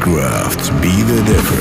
Crafts. Be the different.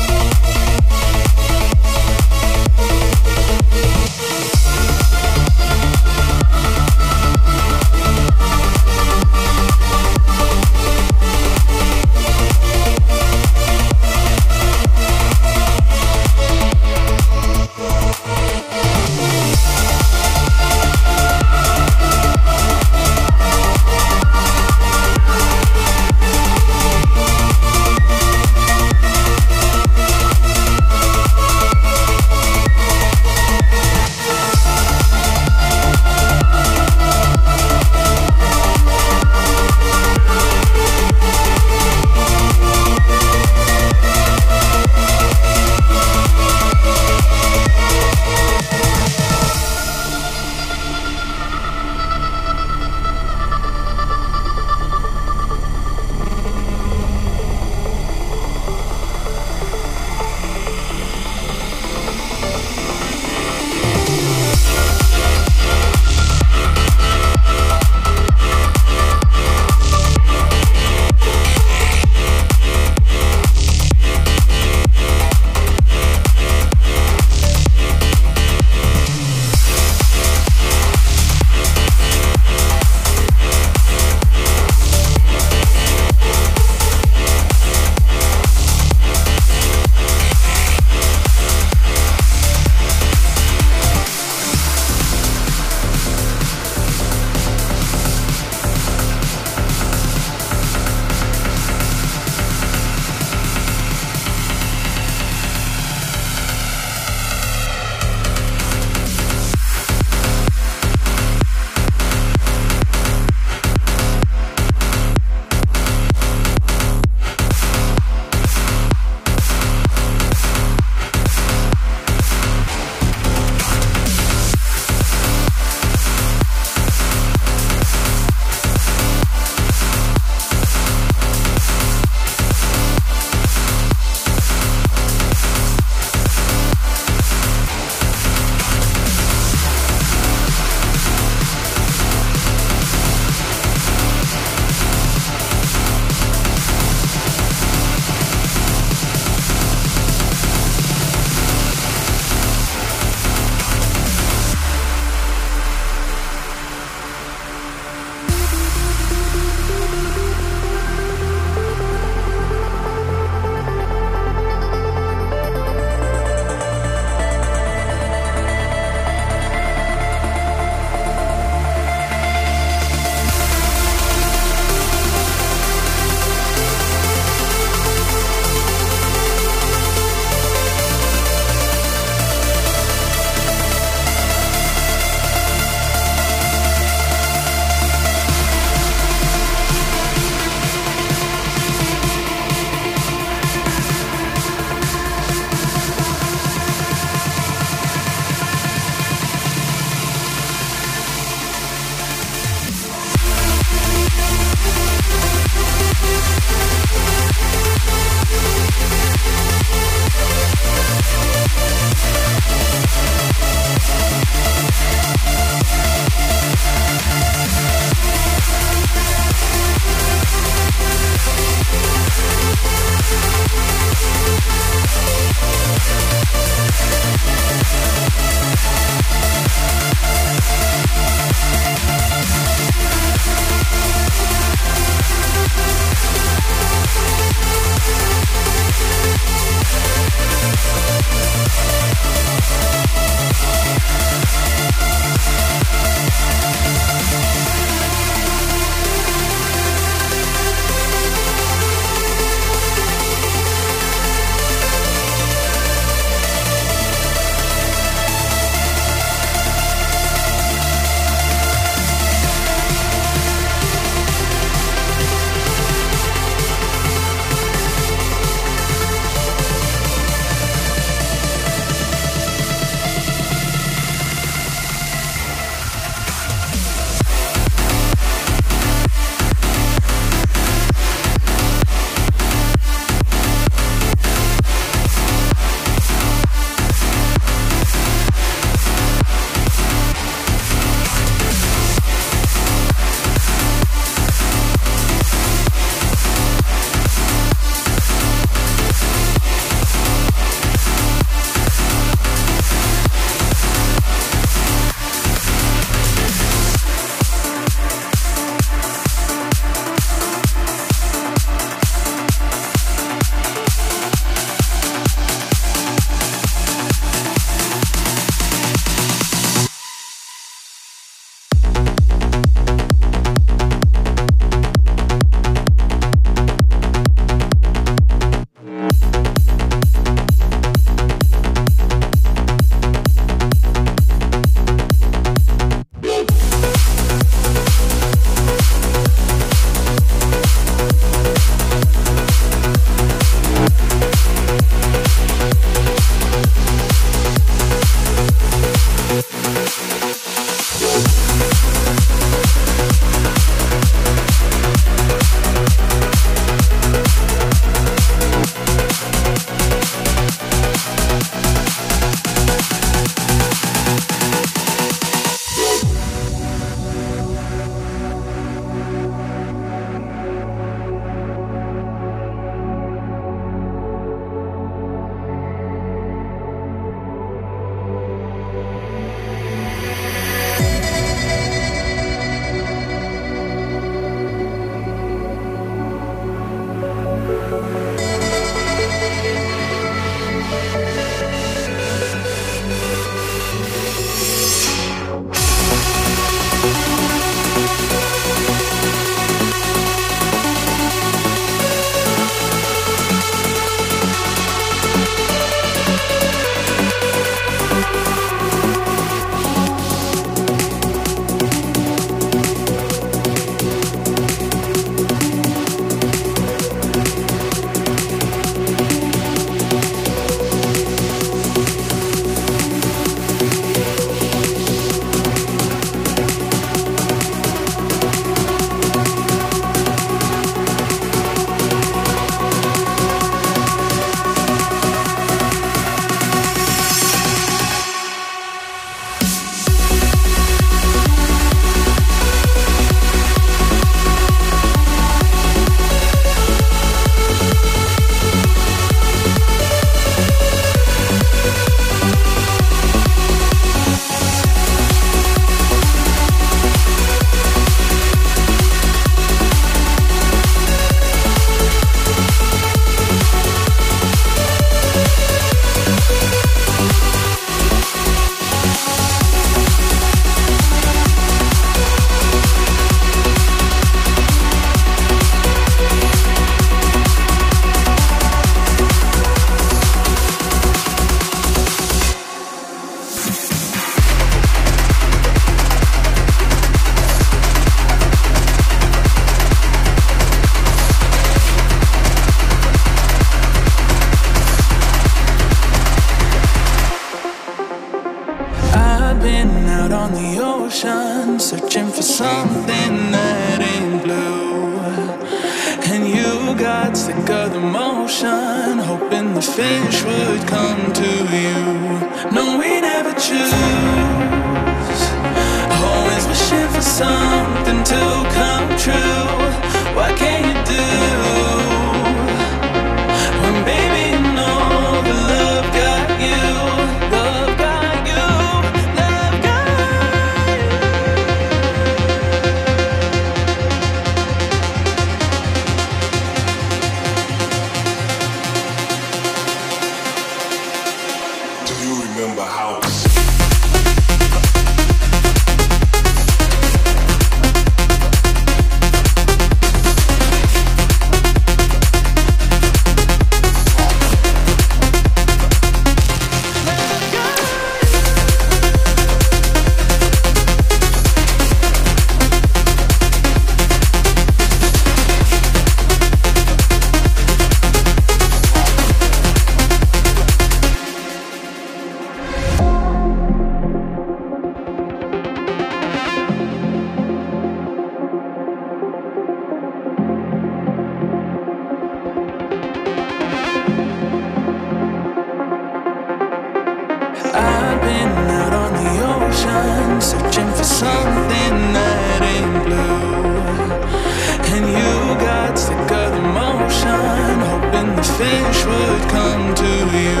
things would come to you.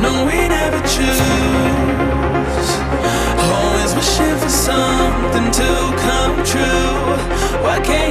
No, we never choose. Always wishing for something to come true. Why can't